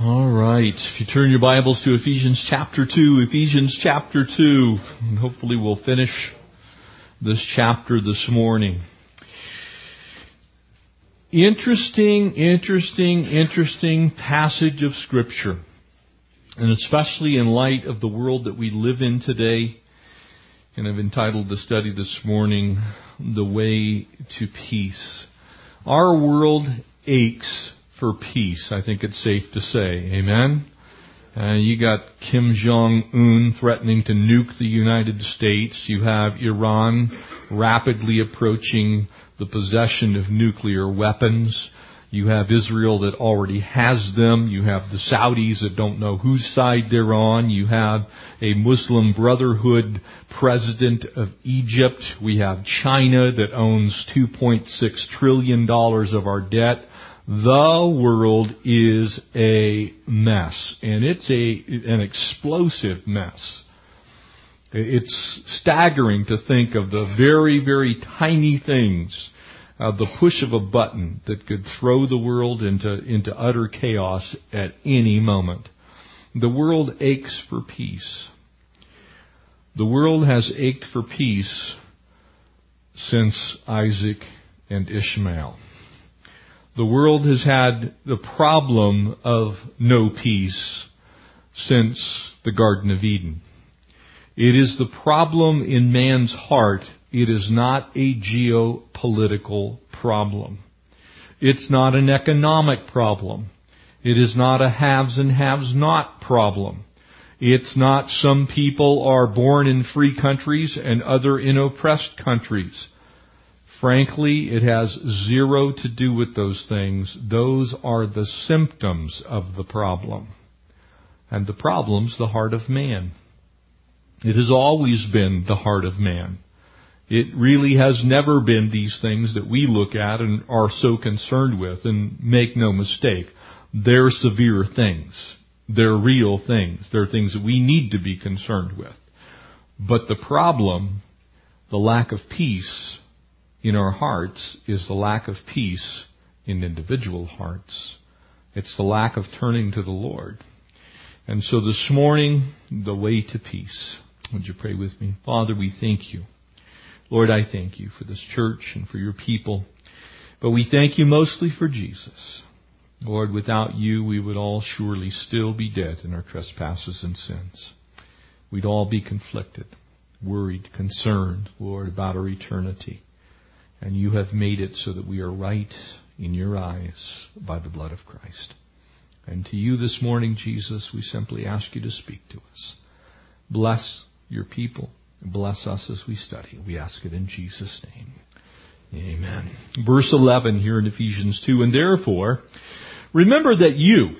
All right. If you turn your Bibles to Ephesians chapter 2, Ephesians chapter 2, and hopefully we'll finish this chapter this morning. Interesting, interesting, interesting passage of Scripture. And especially in light of the world that we live in today. And I've entitled the study this morning, The Way to Peace. Our world aches for peace, I think it's safe to say. Amen? Uh, you got Kim Jong-un threatening to nuke the United States. You have Iran rapidly approaching the possession of nuclear weapons. You have Israel that already has them. You have the Saudis that don't know whose side they're on. You have a Muslim Brotherhood president of Egypt. We have China that owns $2.6 trillion of our debt. The world is a mess, and it's a an explosive mess. It's staggering to think of the very, very tiny things, uh, the push of a button that could throw the world into into utter chaos at any moment. The world aches for peace. The world has ached for peace since Isaac and Ishmael. The world has had the problem of no peace since the Garden of Eden. It is the problem in man's heart. It is not a geopolitical problem. It's not an economic problem. It is not a haves and haves not problem. It's not some people are born in free countries and other in oppressed countries. Frankly, it has zero to do with those things. Those are the symptoms of the problem. And the problem's the heart of man. It has always been the heart of man. It really has never been these things that we look at and are so concerned with. And make no mistake, they're severe things. They're real things. They're things that we need to be concerned with. But the problem, the lack of peace, in our hearts is the lack of peace in individual hearts. It's the lack of turning to the Lord. And so this morning, the way to peace. Would you pray with me? Father, we thank you. Lord, I thank you for this church and for your people. But we thank you mostly for Jesus. Lord, without you, we would all surely still be dead in our trespasses and sins. We'd all be conflicted, worried, concerned, Lord, about our eternity. And you have made it so that we are right in your eyes by the blood of Christ. And to you this morning, Jesus, we simply ask you to speak to us. Bless your people. Bless us as we study. We ask it in Jesus' name. Amen. Verse 11 here in Ephesians 2, and therefore, remember that you,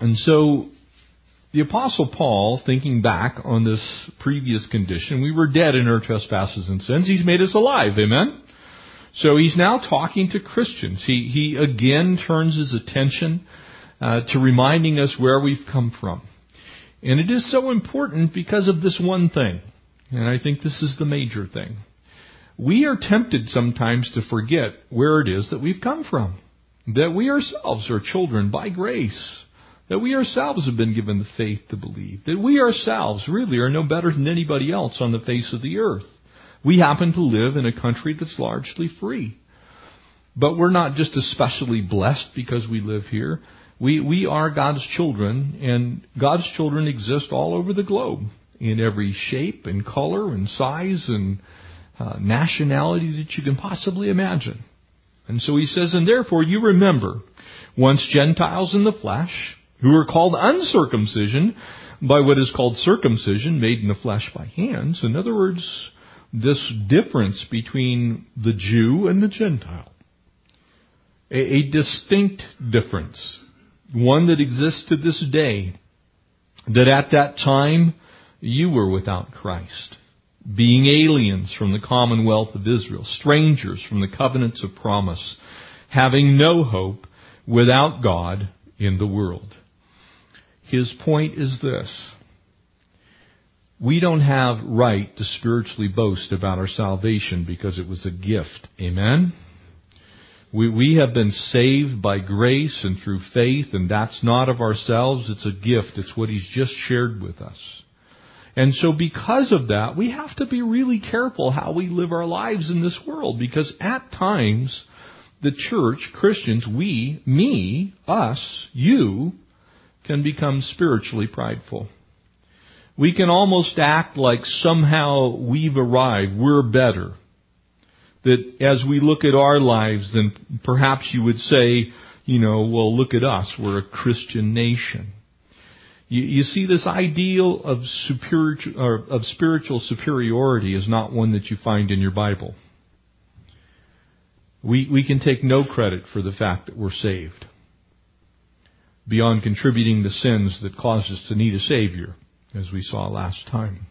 and so the apostle Paul, thinking back on this previous condition, we were dead in our trespasses and sins. He's made us alive. Amen? So he's now talking to Christians. He, he again turns his attention uh, to reminding us where we've come from. And it is so important because of this one thing. And I think this is the major thing. We are tempted sometimes to forget where it is that we've come from. That we ourselves are children by grace. That we ourselves have been given the faith to believe. That we ourselves really are no better than anybody else on the face of the earth. We happen to live in a country that's largely free. But we're not just especially blessed because we live here. We, we are God's children, and God's children exist all over the globe in every shape and color and size and uh, nationality that you can possibly imagine. And so he says, and therefore you remember, once Gentiles in the flesh, who are called uncircumcision by what is called circumcision, made in the flesh by hands. In other words, this difference between the Jew and the Gentile. A, a distinct difference. One that exists to this day. That at that time you were without Christ. Being aliens from the commonwealth of Israel, strangers from the covenants of promise, having no hope without God in the world. His point is this we don't have right to spiritually boast about our salvation because it was a gift. Amen? We, we have been saved by grace and through faith, and that's not of ourselves. It's a gift. It's what He's just shared with us. And so because of that, we have to be really careful how we live our lives in this world, because at times, the church, Christians, we, me, us, you, can become spiritually prideful. We can almost act like somehow we've arrived, we're better. That as we look at our lives, then perhaps you would say, you know, well, look at us, we're a Christian nation. You, you see, this ideal of, superior, of spiritual superiority is not one that you find in your Bible. We, we can take no credit for the fact that we're saved beyond contributing the sins that caused us to need a Savior, as we saw last time.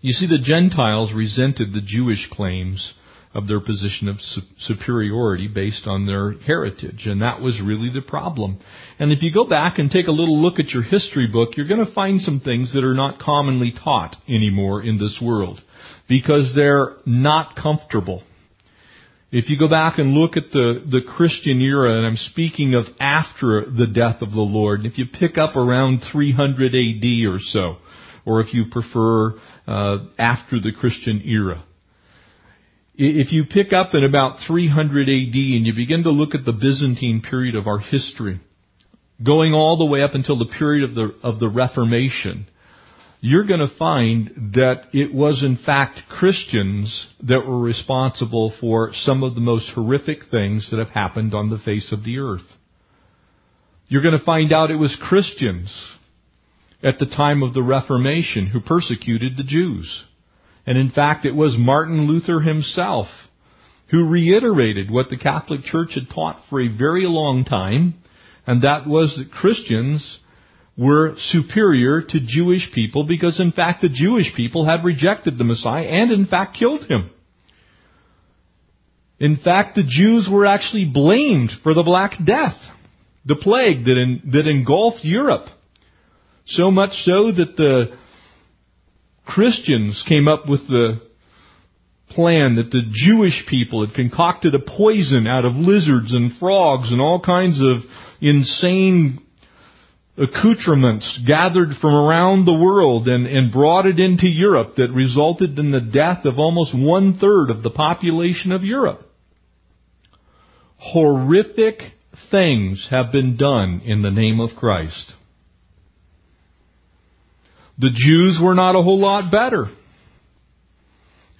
You see, the Gentiles resented the Jewish claims of their position of superiority based on their heritage, and that was really the problem. And if you go back and take a little look at your history book, you're going to find some things that are not commonly taught anymore in this world because they're not comfortable. If you go back and look at the, the Christian era, and I'm speaking of after the death of the Lord, if you pick up around 300 AD or so, or if you prefer uh, after the Christian era, if you pick up in about 300 AD and you begin to look at the Byzantine period of our history, going all the way up until the period of the, of the Reformation, you're going to find that it was in fact Christians that were responsible for some of the most horrific things that have happened on the face of the earth. You're going to find out it was Christians at the time of the Reformation who persecuted the Jews. And in fact, it was Martin Luther himself who reiterated what the Catholic Church had taught for a very long time, and that was that Christians were superior to Jewish people because in fact the Jewish people had rejected the Messiah and in fact killed him. In fact, the Jews were actually blamed for the Black Death, the plague that, that engulfed Europe. So much so that the Christians came up with the plan that the Jewish people had concocted a poison out of lizards and frogs and all kinds of insane accoutrements gathered from around the world and, and brought it into Europe that resulted in the death of almost one third of the population of Europe. Horrific things have been done in the name of Christ. The Jews were not a whole lot better.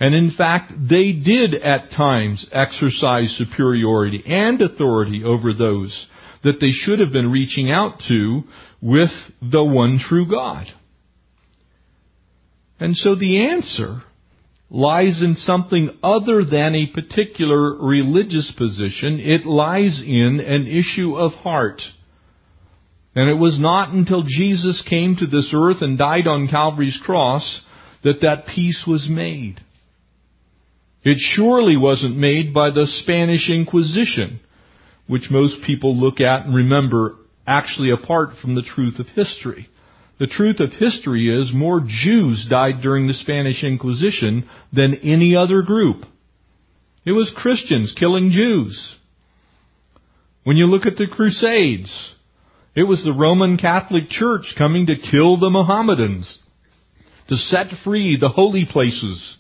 And in fact, they did at times exercise superiority and authority over those that they should have been reaching out to with the one true God. And so the answer lies in something other than a particular religious position. It lies in an issue of heart. And it was not until Jesus came to this earth and died on Calvary's cross that that peace was made. It surely wasn't made by the Spanish Inquisition which most people look at and remember actually apart from the truth of history. The truth of history is more Jews died during the Spanish Inquisition than any other group. It was Christians killing Jews. When you look at the Crusades, it was the Roman Catholic Church coming to kill the Mohammedans, to set free the holy places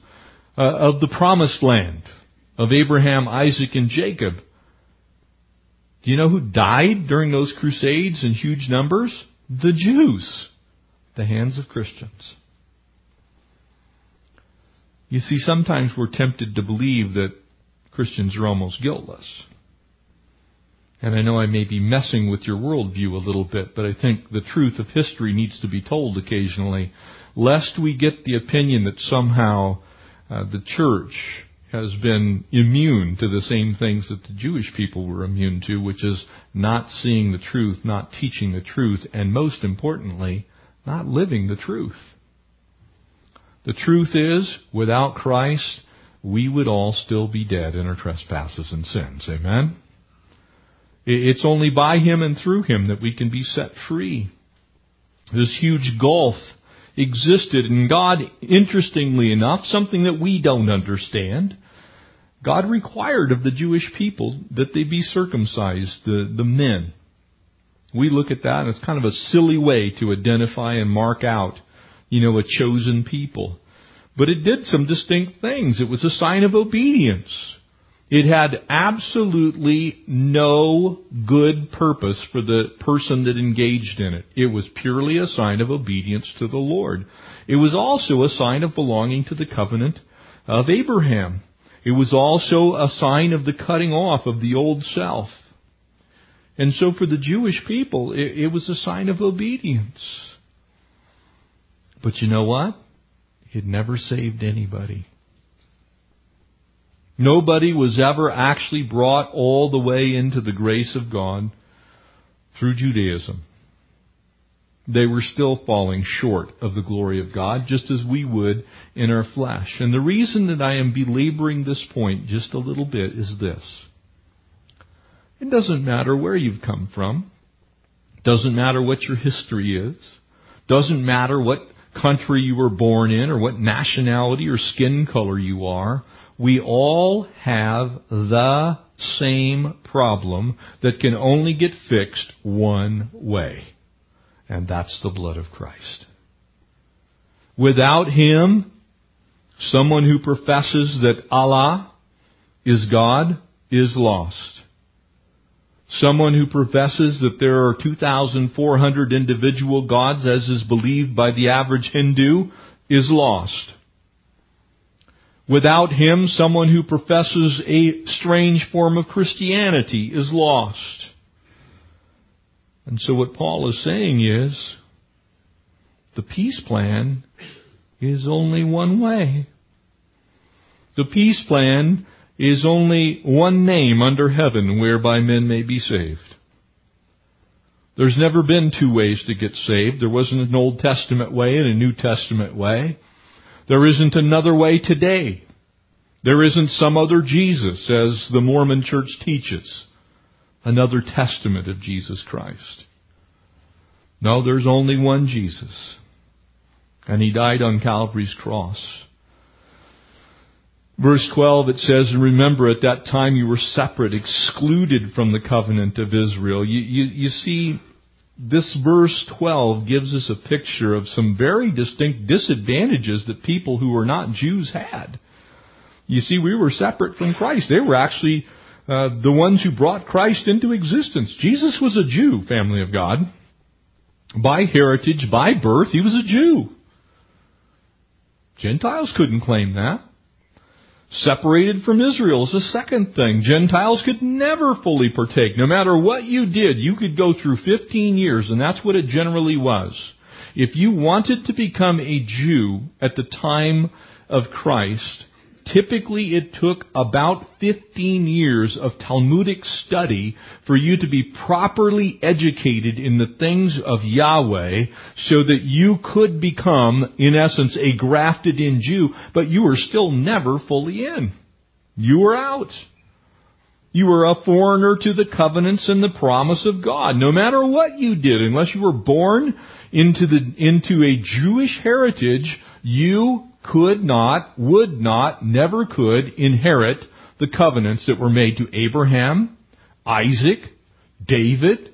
uh, of the promised land of Abraham, Isaac, and Jacob. Do you know who died during those crusades in huge numbers? The Jews. The hands of Christians. You see, sometimes we're tempted to believe that Christians are almost guiltless. And I know I may be messing with your worldview a little bit, but I think the truth of history needs to be told occasionally, lest we get the opinion that somehow uh, the church has been immune to the same things that the Jewish people were immune to, which is not seeing the truth, not teaching the truth, and most importantly, not living the truth. The truth is, without Christ, we would all still be dead in our trespasses and sins. Amen? It's only by Him and through Him that we can be set free. This huge gulf existed and God, interestingly enough, something that we don't understand, God required of the Jewish people that they be circumcised, the, the men. We look at that and it's kind of a silly way to identify and mark out, you know, a chosen people. But it did some distinct things. It was a sign of obedience. It had absolutely no good purpose for the person that engaged in it. It was purely a sign of obedience to the Lord. It was also a sign of belonging to the covenant of Abraham. It was also a sign of the cutting off of the old self. And so for the Jewish people, it, it was a sign of obedience. But you know what? It never saved anybody. Nobody was ever actually brought all the way into the grace of God through Judaism. They were still falling short of the glory of God, just as we would in our flesh. And the reason that I am belaboring this point just a little bit is this. It doesn't matter where you've come from. Doesn't matter what your history is. Doesn't matter what country you were born in or what nationality or skin color you are. We all have the same problem that can only get fixed one way. And that's the blood of Christ. Without Him, someone who professes that Allah is God is lost. Someone who professes that there are 2,400 individual gods, as is believed by the average Hindu, is lost. Without him, someone who professes a strange form of Christianity is lost. And so what Paul is saying is, the peace plan is only one way. The peace plan is only one name under heaven whereby men may be saved. There's never been two ways to get saved. There wasn't an Old Testament way and a New Testament way. There isn't another way today. There isn't some other Jesus, as the Mormon church teaches. Another testament of Jesus Christ. No, there's only one Jesus. And He died on Calvary's cross. Verse 12 it says, and remember at that time you were separate, excluded from the covenant of Israel. You, you, you see, this verse 12 gives us a picture of some very distinct disadvantages that people who were not Jews had. You see, we were separate from Christ. They were actually uh, the ones who brought Christ into existence. Jesus was a Jew, family of God. By heritage, by birth, he was a Jew. Gentiles couldn't claim that. Separated from Israel is the second thing. Gentiles could never fully partake. No matter what you did, you could go through 15 years, and that's what it generally was. If you wanted to become a Jew at the time of Christ, Typically, it took about 15 years of Talmudic study for you to be properly educated in the things of Yahweh so that you could become, in essence, a grafted in Jew, but you were still never fully in. You were out. You were a foreigner to the covenants and the promise of God. No matter what you did, unless you were born into the, into a Jewish heritage, you could not, would not, never could inherit the covenants that were made to Abraham, Isaac, David,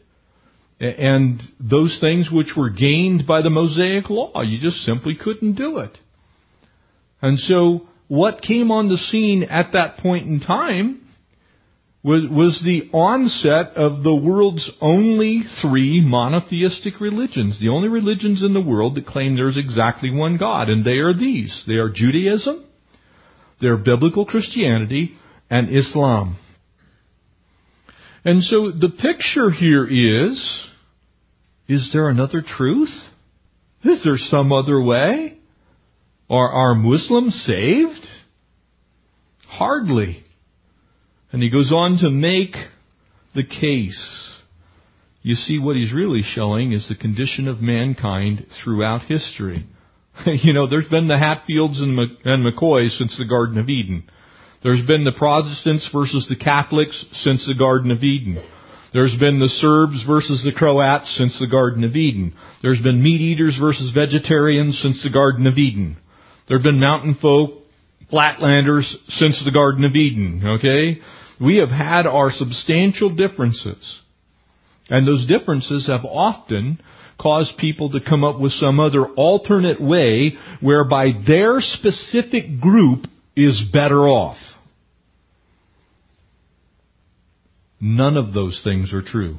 and those things which were gained by the Mosaic law. You just simply couldn't do it. And so what came on the scene at that point in time was, was the onset of the world's only three monotheistic religions. The only religions in the world that claim there's exactly one God. And they are these. They are Judaism, they're biblical Christianity, and Islam. And so the picture here is, is there another truth? Is there some other way? Are, are Muslims saved? Hardly. And he goes on to make the case. You see, what he's really showing is the condition of mankind throughout history. you know, there's been the Hatfields and, McCoys since the Garden of Eden. There's been the Protestants versus the Catholics since the Garden of Eden. There's been the Serbs versus the Croats since the Garden of Eden. There's been meat eaters versus vegetarians since the Garden of Eden. There have been mountain folk flatlanders since the Garden of Eden, okay? We have had our substantial differences. And those differences have often caused people to come up with some other alternate way whereby their specific group is better off. None of those things are true.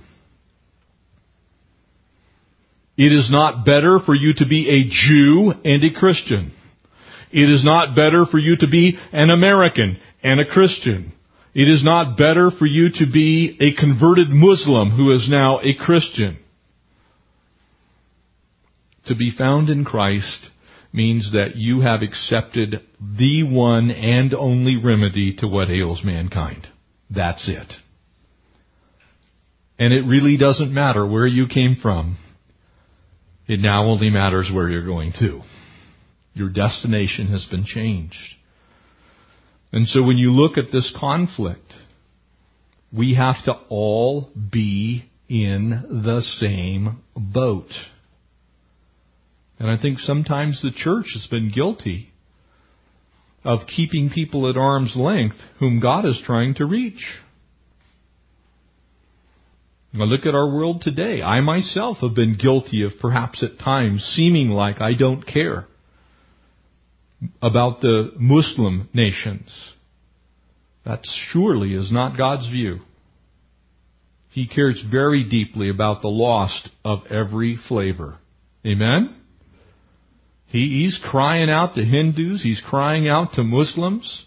It is not better for you to be a Jew and a Christian. It is not better for you to be an American and a Christian. It is not better for you to be a converted Muslim who is now a Christian. To be found in Christ means that you have accepted the one and only remedy to what ails mankind. That's it. And it really doesn't matter where you came from. It now only matters where you're going to. Your destination has been changed. And so when you look at this conflict, we have to all be in the same boat. And I think sometimes the church has been guilty of keeping people at arm's length whom God is trying to reach. Now look at our world today. I myself have been guilty of perhaps at times seeming like I don't care about the Muslim nations. That surely is not God's view. He cares very deeply about the lost of every flavor. Amen? He, he's crying out to Hindus. He's crying out to Muslims.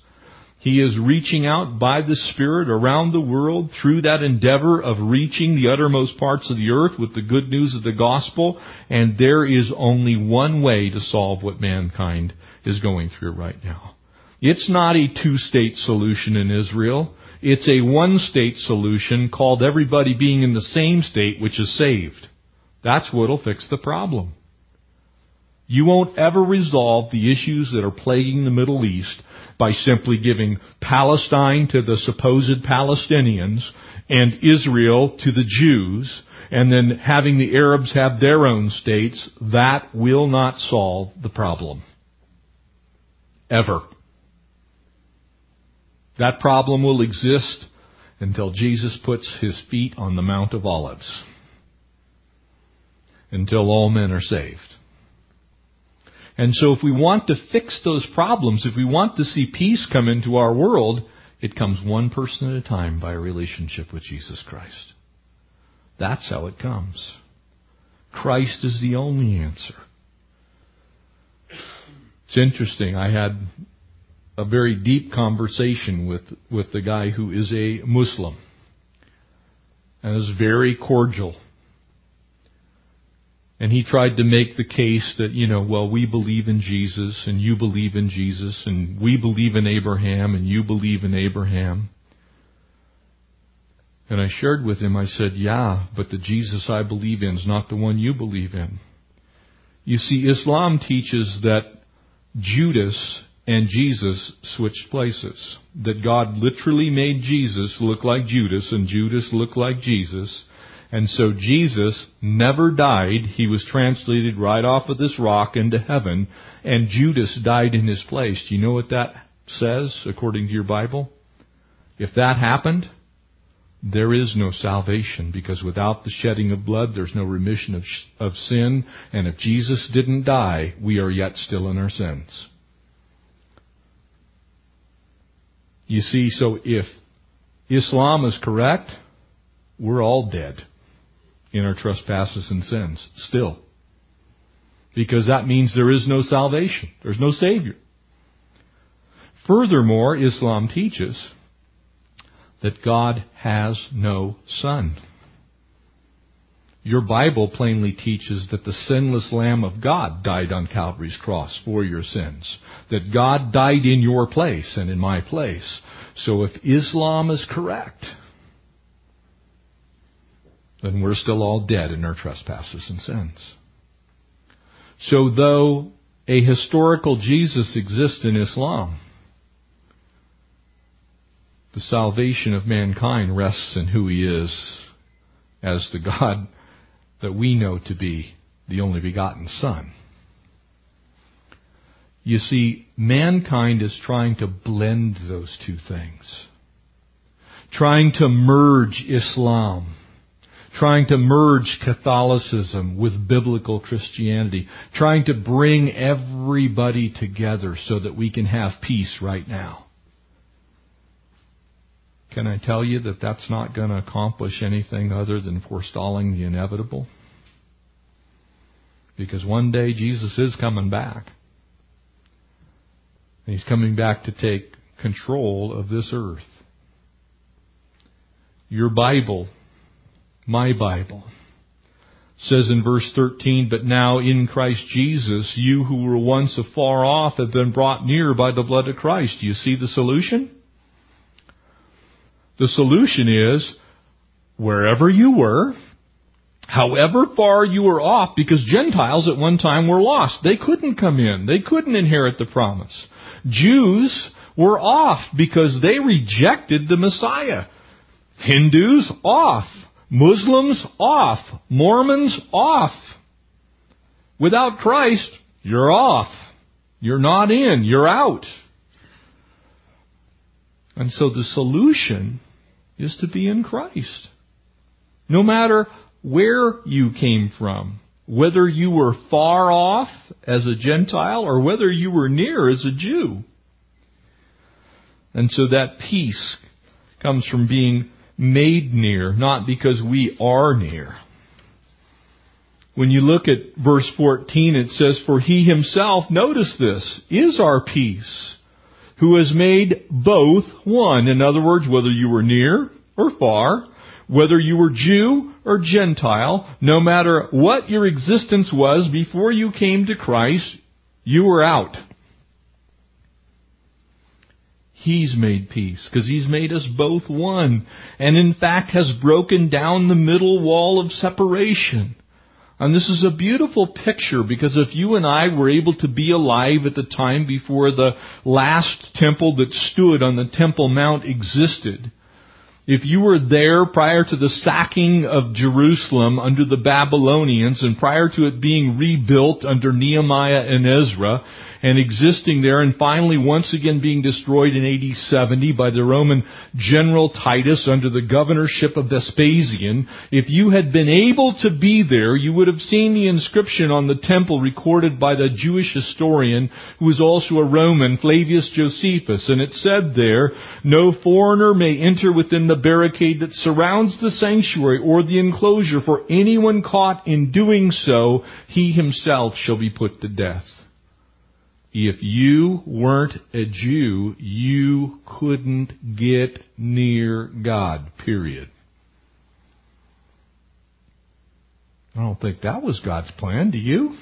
He is reaching out by the Spirit around the world through that endeavor of reaching the uttermost parts of the earth with the good news of the gospel. And there is only one way to solve what mankind is going through right now. It's not a two-state solution in Israel. It's a one-state solution called everybody being in the same state, which is saved. That's what'll fix the problem. You won't ever resolve the issues that are plaguing the Middle East by simply giving Palestine to the supposed Palestinians and Israel to the Jews and then having the Arabs have their own states. That will not solve the problem. Ever. That problem will exist until Jesus puts his feet on the Mount of Olives. Until all men are saved. And so if we want to fix those problems, if we want to see peace come into our world, it comes one person at a time by a relationship with Jesus Christ. That's how it comes. Christ is the only answer. It's interesting. I had a very deep conversation with, with the guy who is a Muslim. And it was very cordial. And he tried to make the case that, you know, well, we believe in Jesus and you believe in Jesus and we believe in Abraham and you believe in Abraham. And I shared with him, I said, yeah, but the Jesus I believe in is not the one you believe in. You see, Islam teaches that Judas and Jesus switched places. That God literally made Jesus look like Judas and Judas look like Jesus and so Jesus never died. He was translated right off of this rock into heaven, and Judas died in his place. Do you know what that says according to your Bible? If that happened, there is no salvation because without the shedding of blood, there's no remission of, of sin. And if Jesus didn't die, we are yet still in our sins. You see, so if Islam is correct, we're all dead in our trespasses and sins still. Because that means there is no salvation. There's no Savior. Furthermore, Islam teaches that God has no Son. Your Bible plainly teaches that the sinless Lamb of God died on Calvary's cross for your sins. That God died in your place and in my place. So if Islam is correct, then we're still all dead in our trespasses and sins. So though a historical Jesus exists in Islam, the salvation of mankind rests in who he is as the God that we know to be the only begotten Son. You see, mankind is trying to blend those two things. Trying to merge Islam. Trying to merge Catholicism with biblical Christianity. Trying to bring everybody together so that we can have peace right now. Can I tell you that that's not going to accomplish anything other than forestalling the inevitable? Because one day Jesus is coming back. And he's coming back to take control of this earth. Your Bible, my Bible, says in verse 13, But now in Christ Jesus, you who were once afar off have been brought near by the blood of Christ. Do you see the solution? The solution is, wherever you were, however far you were off, because Gentiles at one time were lost. They couldn't come in. They couldn't inherit the promise. Jews were off because they rejected the Messiah. Hindus off. Muslims off. Mormons off. Without Christ, you're off. You're not in. You're out. And so the solution is to be in Christ. No matter where you came from, whether you were far off as a Gentile or whether you were near as a Jew. And so that peace comes from being made near, not because we are near. When you look at verse 14, it says, For he himself, notice this, is our peace who has made both one. In other words, whether you were near or far, whether you were Jew or Gentile, no matter what your existence was before you came to Christ, you were out. He's made peace because He's made us both one and in fact has broken down the middle wall of separation. And this is a beautiful picture because if you and I were able to be alive at the time before the last temple that stood on the Temple Mount existed, if you were there prior to the sacking of Jerusalem under the Babylonians and prior to it being rebuilt under Nehemiah and Ezra, and existing there and finally once again being destroyed in AD 70 by the Roman general Titus under the governorship of Vespasian, if you had been able to be there, you would have seen the inscription on the temple recorded by the Jewish historian who was also a Roman, Flavius Josephus, and it said there, no foreigner may enter within the barricade that surrounds the sanctuary or the enclosure, for anyone caught in doing so, he himself shall be put to death. If you weren't a Jew, you couldn't get near God, period. I don't think that was God's plan, do you?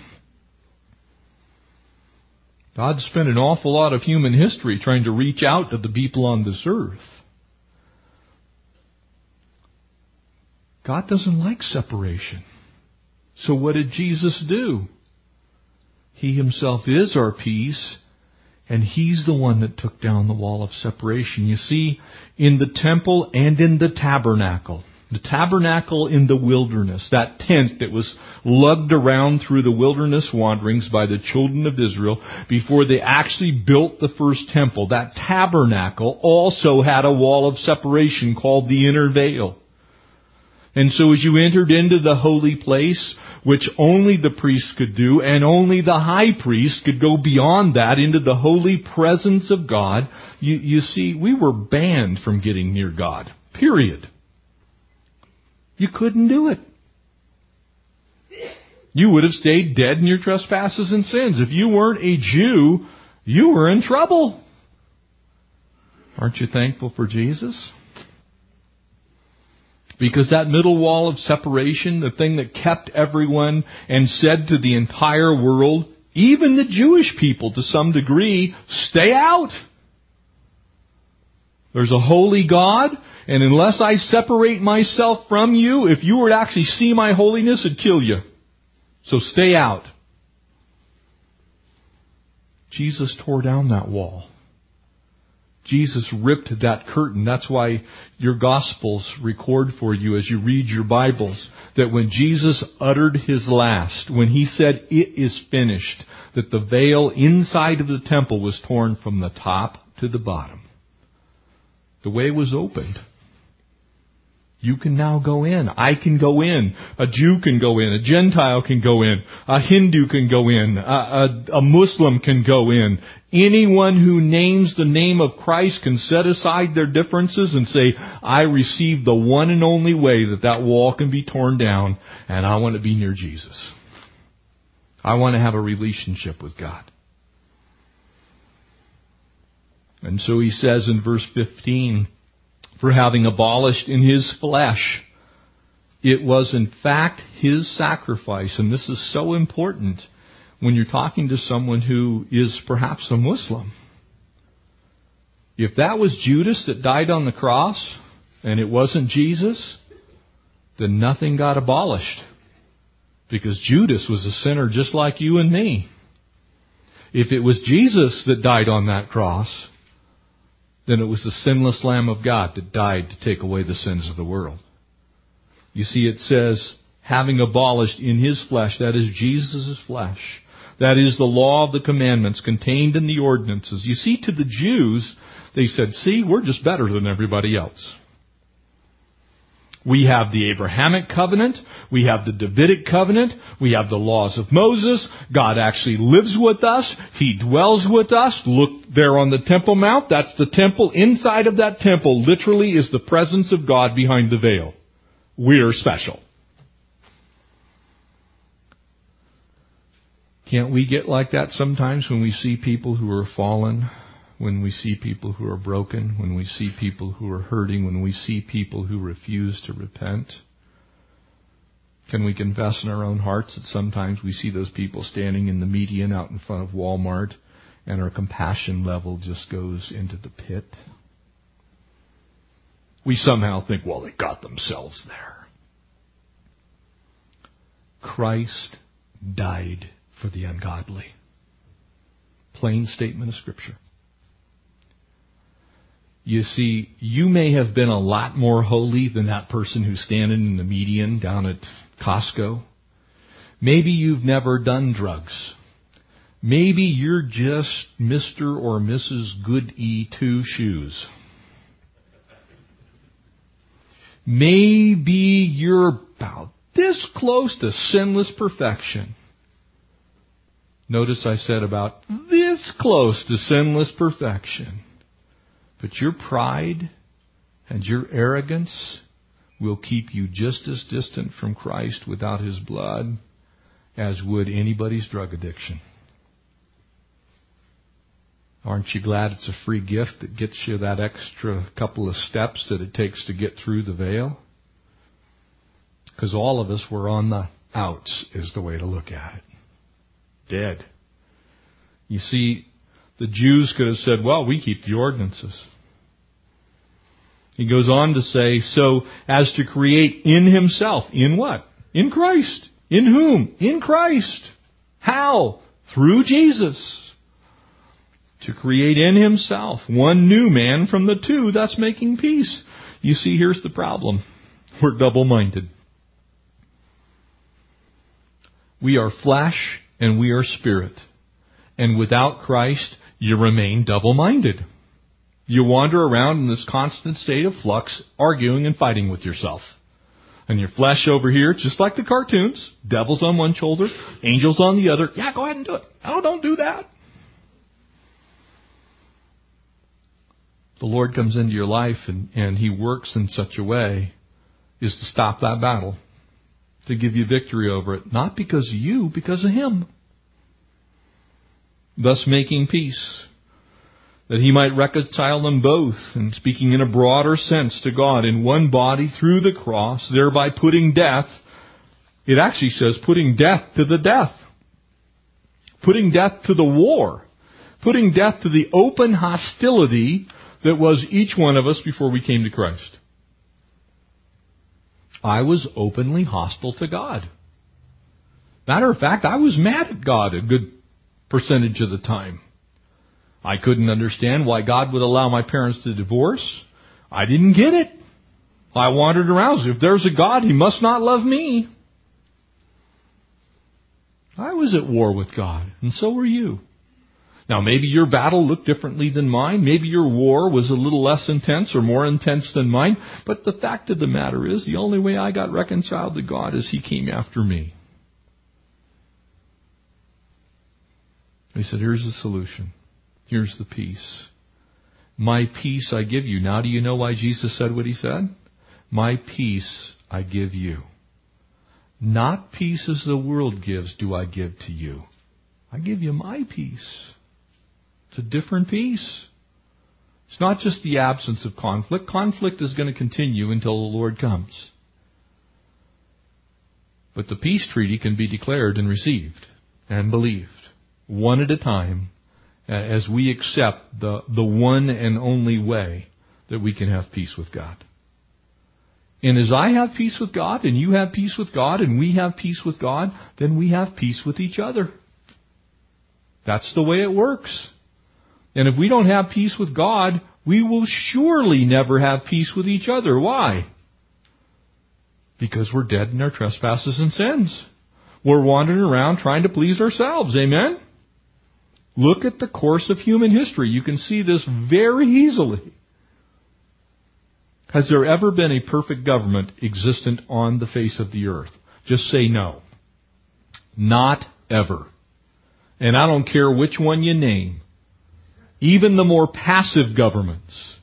God spent an awful lot of human history trying to reach out to the people on this earth. God doesn't like separation. So what did Jesus do? He himself is our peace, and he's the one that took down the wall of separation. You see, in the temple and in the tabernacle, the tabernacle in the wilderness, that tent that was lugged around through the wilderness wanderings by the children of Israel before they actually built the first temple, that tabernacle also had a wall of separation called the inner veil. And so as you entered into the holy place, which only the priest could do, and only the high priest could go beyond that into the holy presence of God, you, you see, we were banned from getting near God. Period. You couldn't do it. You would have stayed dead in your trespasses and sins. If you weren't a Jew, you were in trouble. Aren't you thankful for Jesus? Because that middle wall of separation, the thing that kept everyone and said to the entire world, even the Jewish people to some degree, stay out. There's a holy God, and unless I separate myself from you, if you were to actually see my holiness, it'd kill you. So stay out. Jesus tore down that wall. Jesus ripped that curtain. That's why your Gospels record for you as you read your Bibles that when Jesus uttered his last, when he said, it is finished, that the veil inside of the temple was torn from the top to the bottom. The way was opened. You can now go in. I can go in. A Jew can go in. A Gentile can go in. A Hindu can go in. A, a, a, Muslim can go in. Anyone who names the name of Christ can set aside their differences and say, I receive the one and only way that that wall can be torn down and I want to be near Jesus. I want to have a relationship with God. And so he says in verse 15, for having abolished in his flesh. It was in fact his sacrifice, and this is so important when you're talking to someone who is perhaps a Muslim. If that was Judas that died on the cross, and it wasn't Jesus, then nothing got abolished. Because Judas was a sinner just like you and me. If it was Jesus that died on that cross, then it was the sinless Lamb of God that died to take away the sins of the world. You see, it says, having abolished in his flesh, that is Jesus' flesh, that is the law of the commandments contained in the ordinances. You see, to the Jews, they said, see, we're just better than everybody else. We have the Abrahamic covenant. We have the Davidic covenant. We have the laws of Moses. God actually lives with us. He dwells with us. Look there on the Temple Mount. That's the temple. Inside of that temple literally is the presence of God behind the veil. We're special. Can't we get like that sometimes when we see people who are fallen? When we see people who are broken, when we see people who are hurting, when we see people who refuse to repent? Can we confess in our own hearts that sometimes we see those people standing in the median out in front of Walmart and our compassion level just goes into the pit? We somehow think, well, they got themselves there. Christ died for the ungodly. Plain statement of Scripture. You see, you may have been a lot more holy than that person who's standing in the median down at Costco. Maybe you've never done drugs. Maybe you're just Mr. or Mrs. Goody Two shoes. Maybe you're about this close to sinless perfection. Notice I said about this close to sinless perfection. But your pride and your arrogance will keep you just as distant from Christ without His blood as would anybody's drug addiction. Aren't you glad it's a free gift that gets you that extra couple of steps that it takes to get through the veil? Because all of us were on the outs, is the way to look at it. Dead. You see, the Jews could have said, well, we keep the ordinances. He goes on to say, so as to create in himself. In what? In Christ. In whom? In Christ. How? Through Jesus. To create in himself one new man from the two, thus making peace. You see, here's the problem. We're double-minded. We are flesh and we are spirit. And without Christ, you remain double-minded. You wander around in this constant state of flux, arguing and fighting with yourself. And your flesh over here, just like the cartoons, devils on one shoulder, angels on the other. Yeah, go ahead and do it. Oh, don't do that. The Lord comes into your life and, and He works in such a way is to stop that battle, to give you victory over it, not because of you, because of Him. Thus making peace that he might reconcile them both, and speaking in a broader sense to God, in one body through the cross, thereby putting death, it actually says putting death to the death, putting death to the war, putting death to the open hostility that was each one of us before we came to Christ. I was openly hostile to God. Matter of fact, I was mad at God a good percentage of the time. I couldn't understand why God would allow my parents to divorce. I didn't get it. I wandered around. If there's a God, He must not love me. I was at war with God, and so were you. Now, maybe your battle looked differently than mine. Maybe your war was a little less intense or more intense than mine. But the fact of the matter is, the only way I got reconciled to God is He came after me. He said, Here's the solution. Here's the peace. My peace I give you. Now, do you know why Jesus said what he said? My peace I give you. Not peace as the world gives do I give to you. I give you my peace. It's a different peace. It's not just the absence of conflict. Conflict is going to continue until the Lord comes. But the peace treaty can be declared and received and believed one at a time Uh, as we accept the, the one and only way that we can have peace with God. And as I have peace with God, and you have peace with God, and we have peace with God, then we have peace with each other. That's the way it works. And if we don't have peace with God, we will surely never have peace with each other. Why? Because we're dead in our trespasses and sins. We're wandering around trying to please ourselves. Amen? Look at the course of human history. You can see this very easily. Has there ever been a perfect government existent on the face of the earth? Just say no. Not ever. And I don't care which one you name. Even the more passive governments.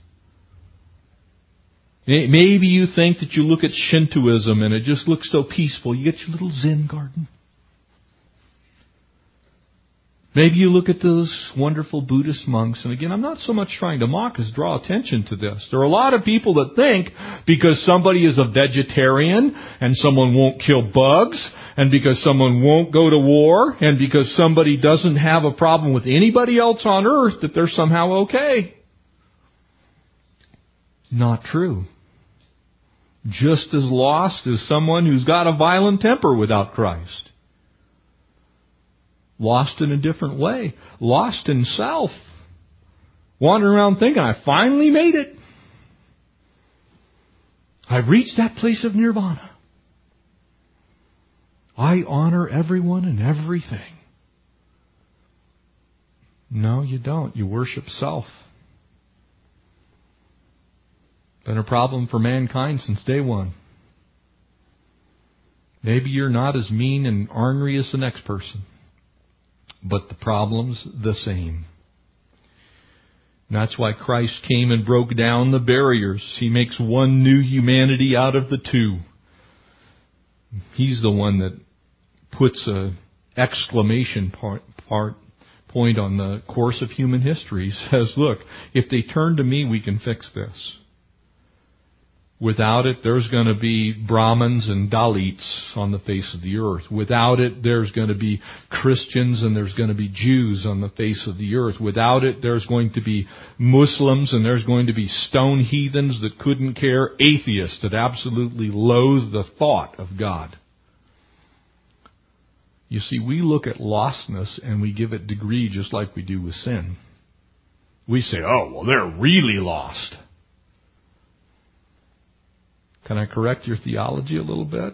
Maybe you think that you look at Shintoism and it just looks so peaceful. You get your little Zen garden. Maybe you look at those wonderful Buddhist monks, and again, I'm not so much trying to mock as draw attention to this. There are a lot of people that think because somebody is a vegetarian and someone won't kill bugs, and because someone won't go to war, and because somebody doesn't have a problem with anybody else on earth, that they're somehow okay. Not true. Just as lost as someone who's got a violent temper without Christ. Lost in a different way. Lost in self. Wandering around thinking, I finally made it. I've reached that place of nirvana. I honor everyone and everything. No, you don't. You worship self. Been a problem for mankind since day one. Maybe you're not as mean and ornery as the next person but the problem's the same. And that's why Christ came and broke down the barriers. He makes one new humanity out of the two. He's the one that puts a exclamation part, part point on the course of human history. He says, look, if they turn to me, we can fix this. Without it, there's going to be Brahmins and Dalits on the face of the earth. Without it, there's going to be Christians and there's going to be Jews on the face of the earth. Without it, there's going to be Muslims and there's going to be stone heathens that couldn't care, atheists that absolutely loathe the thought of God. You see, we look at lostness and we give it degree just like we do with sin. We say, oh, well, they're really lost. Can I correct your theology a little bit?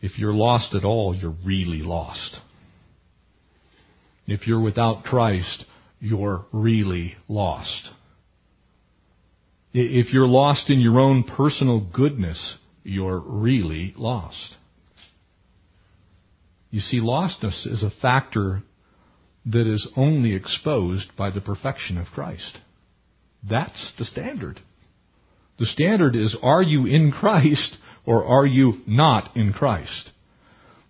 If you're lost at all, you're really lost. If you're without Christ, you're really lost. If you're lost in your own personal goodness, you're really lost. You see, lostness is a factor that is only exposed by the perfection of Christ. That's the standard. The standard is are you in Christ or are you not in Christ?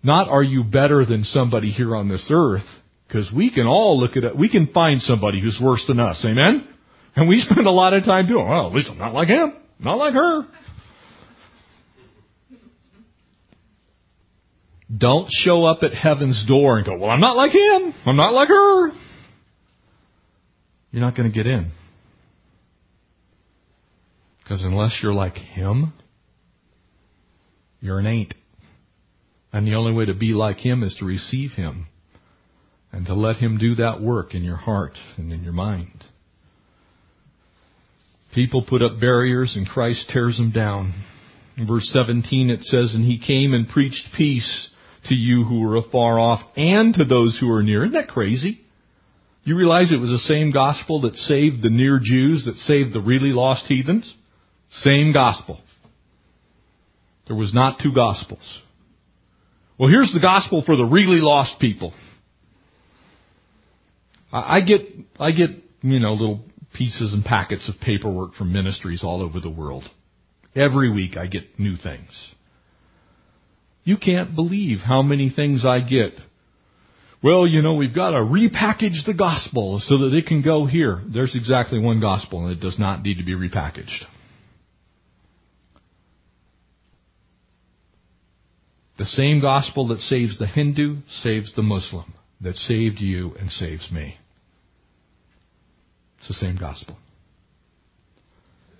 Not are you better than somebody here on this earth, because we can all look at it, we can find somebody who's worse than us, amen? And we spend a lot of time doing, well, at least I'm not like him, not like her. Don't show up at heaven's door and go, well, I'm not like him, I'm not like her. You're not going to get in. Because unless you're like Him, you're an ain't. And the only way to be like Him is to receive Him. and to let Him do that work in your heart and in your mind. People put up barriers and Christ tears them down. In verse 17 it says, And He came and preached peace to you who are afar off and to those who are near. Isn't that crazy? You realize it was the same gospel that saved the near Jews, that saved the really lost heathens? Same gospel. There was not two gospels. Well, here's the gospel for the really lost people. I get, I get, you know, little pieces and packets of paperwork from ministries all over the world. Every week I get new things. You can't believe how many things I get. Well, you know, we've got to repackage the gospel so that it can go here. There's exactly one gospel and it does not need to be repackaged. The same gospel that saves the Hindu saves the Muslim, that saved you and saves me. It's the same gospel.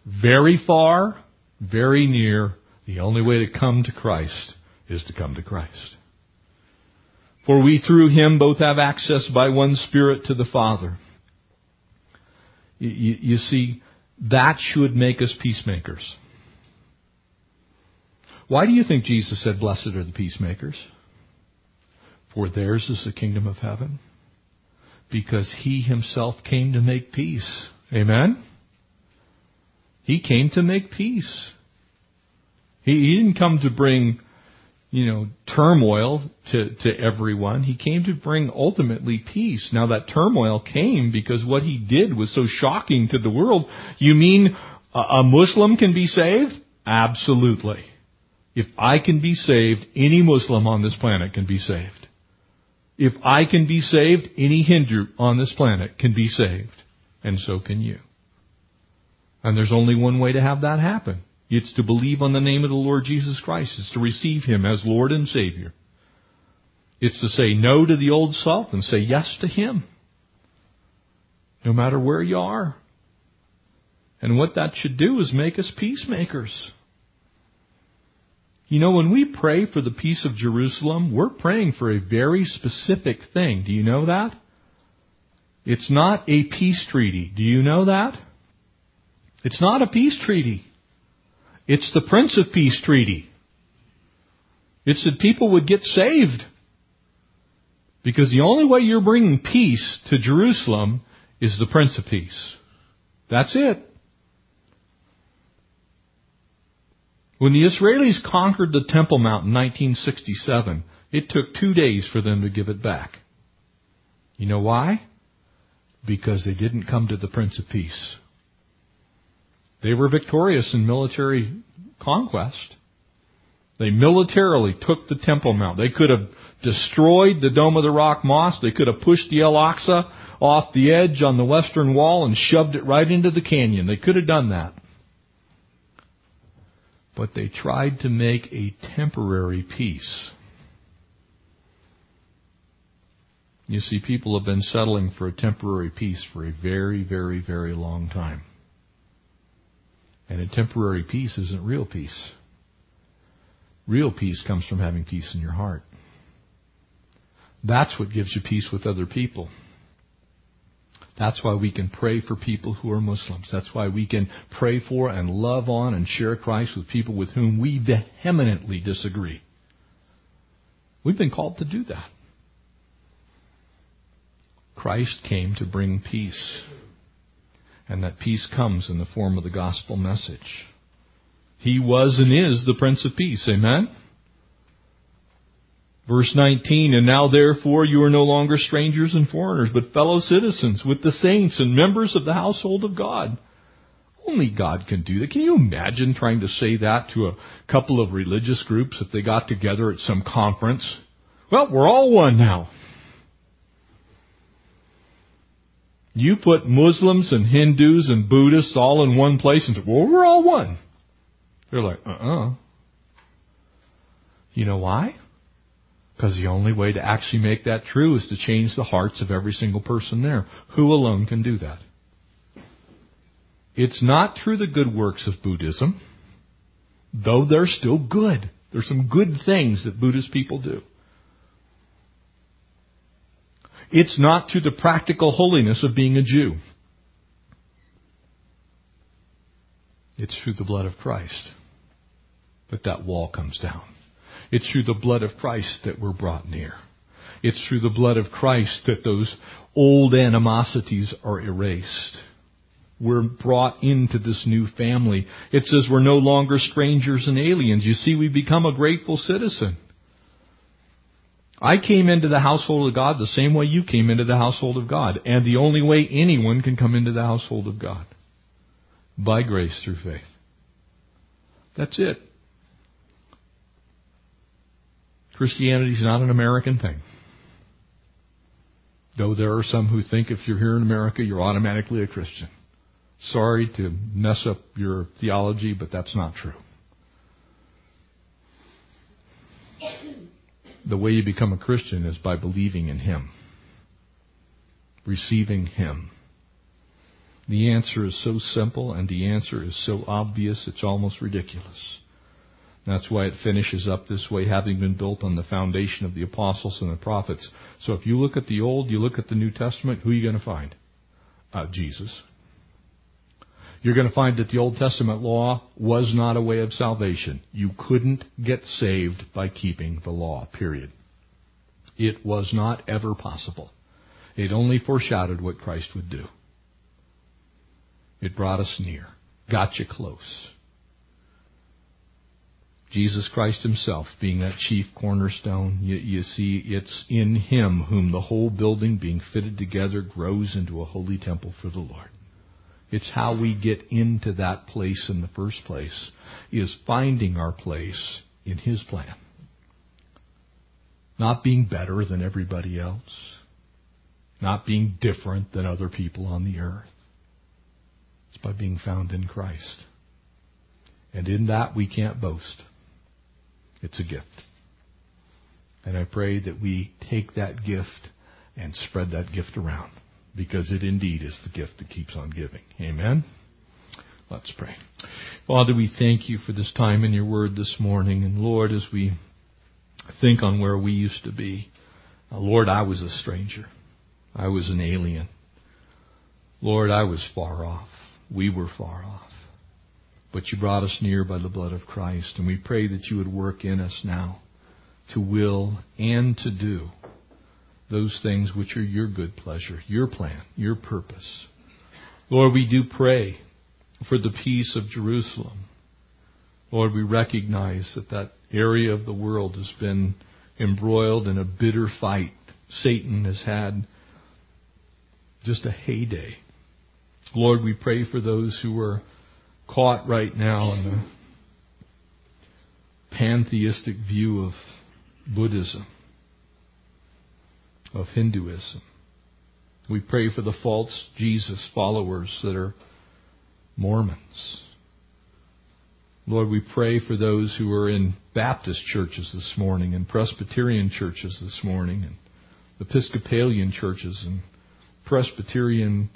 Very far, very near, the only way to come to Christ is to come to Christ. For we through him both have access by one Spirit to the Father. You, you, you see, that should make us peacemakers. Why do you think Jesus said, Blessed are the peacemakers? For theirs is the kingdom of heaven. Because he himself came to make peace. Amen? He came to make peace. He, he didn't come to bring you know, turmoil to, to everyone. He came to bring ultimately peace. Now that turmoil came because what he did was so shocking to the world. You mean a, a Muslim can be saved? Absolutely. If I can be saved, any Muslim on this planet can be saved. If I can be saved, any Hindu on this planet can be saved. And so can you. And there's only one way to have that happen. It's to believe on the name of the Lord Jesus Christ. It's to receive Him as Lord and Savior. It's to say no to the old self and say yes to Him. No matter where you are. And what that should do is make us peacemakers. You know, when we pray for the peace of Jerusalem, we're praying for a very specific thing. Do you know that? It's not a peace treaty. Do you know that? It's not a peace treaty. It's the Prince of Peace treaty. It's that people would get saved. Because the only way you're bringing peace to Jerusalem is the Prince of Peace. That's it. When the Israelis conquered the Temple Mount in 1967, it took two days for them to give it back. You know why? Because they didn't come to the Prince of Peace. They were victorious in military conquest. They militarily took the Temple Mount. They could have destroyed the Dome of the Rock Mosque. They could have pushed the Al Aqsa off the edge on the western wall and shoved it right into the canyon. They could have done that. But they tried to make a temporary peace. You see, people have been settling for a temporary peace for a very, very, very long time. And a temporary peace isn't real peace. Real peace comes from having peace in your heart. That's what gives you peace with other people. That's why we can pray for people who are Muslims. That's why we can pray for and love on and share Christ with people with whom we vehemently disagree. We've been called to do that. Christ came to bring peace. And that peace comes in the form of the gospel message. He was and is the Prince of Peace. Amen? Verse 19, And now therefore you are no longer strangers and foreigners, but fellow citizens with the saints and members of the household of God. Only God can do that. Can you imagine trying to say that to a couple of religious groups if they got together at some conference? Well, we're all one now. You put Muslims and Hindus and Buddhists all in one place and say, well, we're all one. They're like, uh-uh. You know why? Because the only way to actually make that true is to change the hearts of every single person there. Who alone can do that? It's not through the good works of Buddhism, though they're still good. There's some good things that Buddhist people do. It's not to the practical holiness of being a Jew. It's through the blood of Christ that that wall comes down. It's through the blood of Christ that we're brought near. It's through the blood of Christ that those old animosities are erased. We're brought into this new family. It says we're no longer strangers and aliens. You see, we become a grateful citizen. I came into the household of God the same way you came into the household of God. And the only way anyone can come into the household of God. By grace through faith. That's it. Christianity is not an American thing. Though there are some who think if you're here in America, you're automatically a Christian. Sorry to mess up your theology, but that's not true. The way you become a Christian is by believing in Him, receiving Him. The answer is so simple and the answer is so obvious it's almost ridiculous. That's why it finishes up this way, having been built on the foundation of the apostles and the prophets. So if you look at the Old, you look at the New Testament, who are you going to find? Uh, Jesus. You're going to find that the Old Testament law was not a way of salvation. You couldn't get saved by keeping the law, period. It was not ever possible. It only foreshadowed what Christ would do. It brought us near, got you close. Jesus Christ Himself being that chief cornerstone. You, you, see, it's in Him whom the whole building being fitted together grows into a holy temple for the Lord. It's how we get into that place in the first place, is finding our place in His plan. Not being better than everybody else. Not being different than other people on the earth. It's by being found in Christ. And in that we can't boast. It's a gift. And I pray that we take that gift and spread that gift around because it indeed is the gift that keeps on giving. Amen. Let's pray. Father, we thank you for this time in your word this morning. And Lord, as we think on where we used to be, uh, Lord, I was a stranger. I was an alien. Lord, I was far off. We were far off. But you brought us near by the blood of Christ, and we pray that you would work in us now to will and to do those things which are your good pleasure, your plan, your purpose. Lord, we do pray for the peace of Jerusalem. Lord, we recognize that that area of the world has been embroiled in a bitter fight. Satan has had just a heyday. Lord, we pray for those who are caught right now in the pantheistic view of Buddhism of Hinduism. We pray for the false Jesus followers that are Mormons. Lord, we pray for those who are in Baptist churches this morning and Presbyterian churches this morning and Episcopalian churches and Presbyterian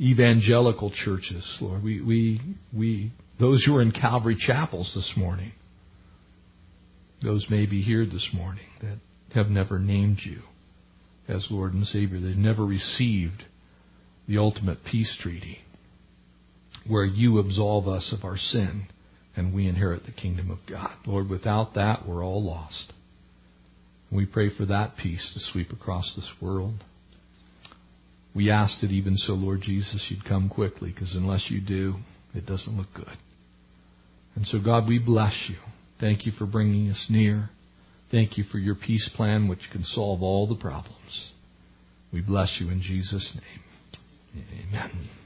evangelical churches, Lord. We, we, we, those who are in Calvary chapels this morning, those may be here this morning that have never named you as Lord and Savior. They've never received the ultimate peace treaty where you absolve us of our sin and we inherit the kingdom of God. Lord, without that, we're all lost. We pray for that peace to sweep across this world. We ask that even so, Lord Jesus, you'd come quickly, because unless you do, it doesn't look good. And so, God, we bless you. Thank you for bringing us near. Thank you for your peace plan, which can solve all the problems. We bless you in Jesus' name. Amen.